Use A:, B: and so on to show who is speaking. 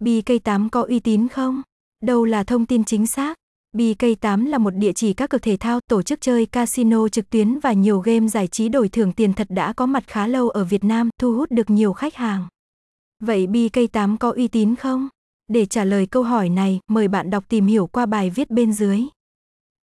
A: BK8 có uy tín không? Đâu là thông tin chính xác? BK8 là một địa chỉ các cực thể thao, tổ chức chơi casino trực tuyến và nhiều game giải trí đổi thưởng tiền thật đã có mặt khá lâu ở Việt Nam, thu hút được nhiều khách hàng. Vậy BK8 có uy tín không? Để trả lời câu hỏi này, mời bạn đọc tìm hiểu qua bài viết bên dưới.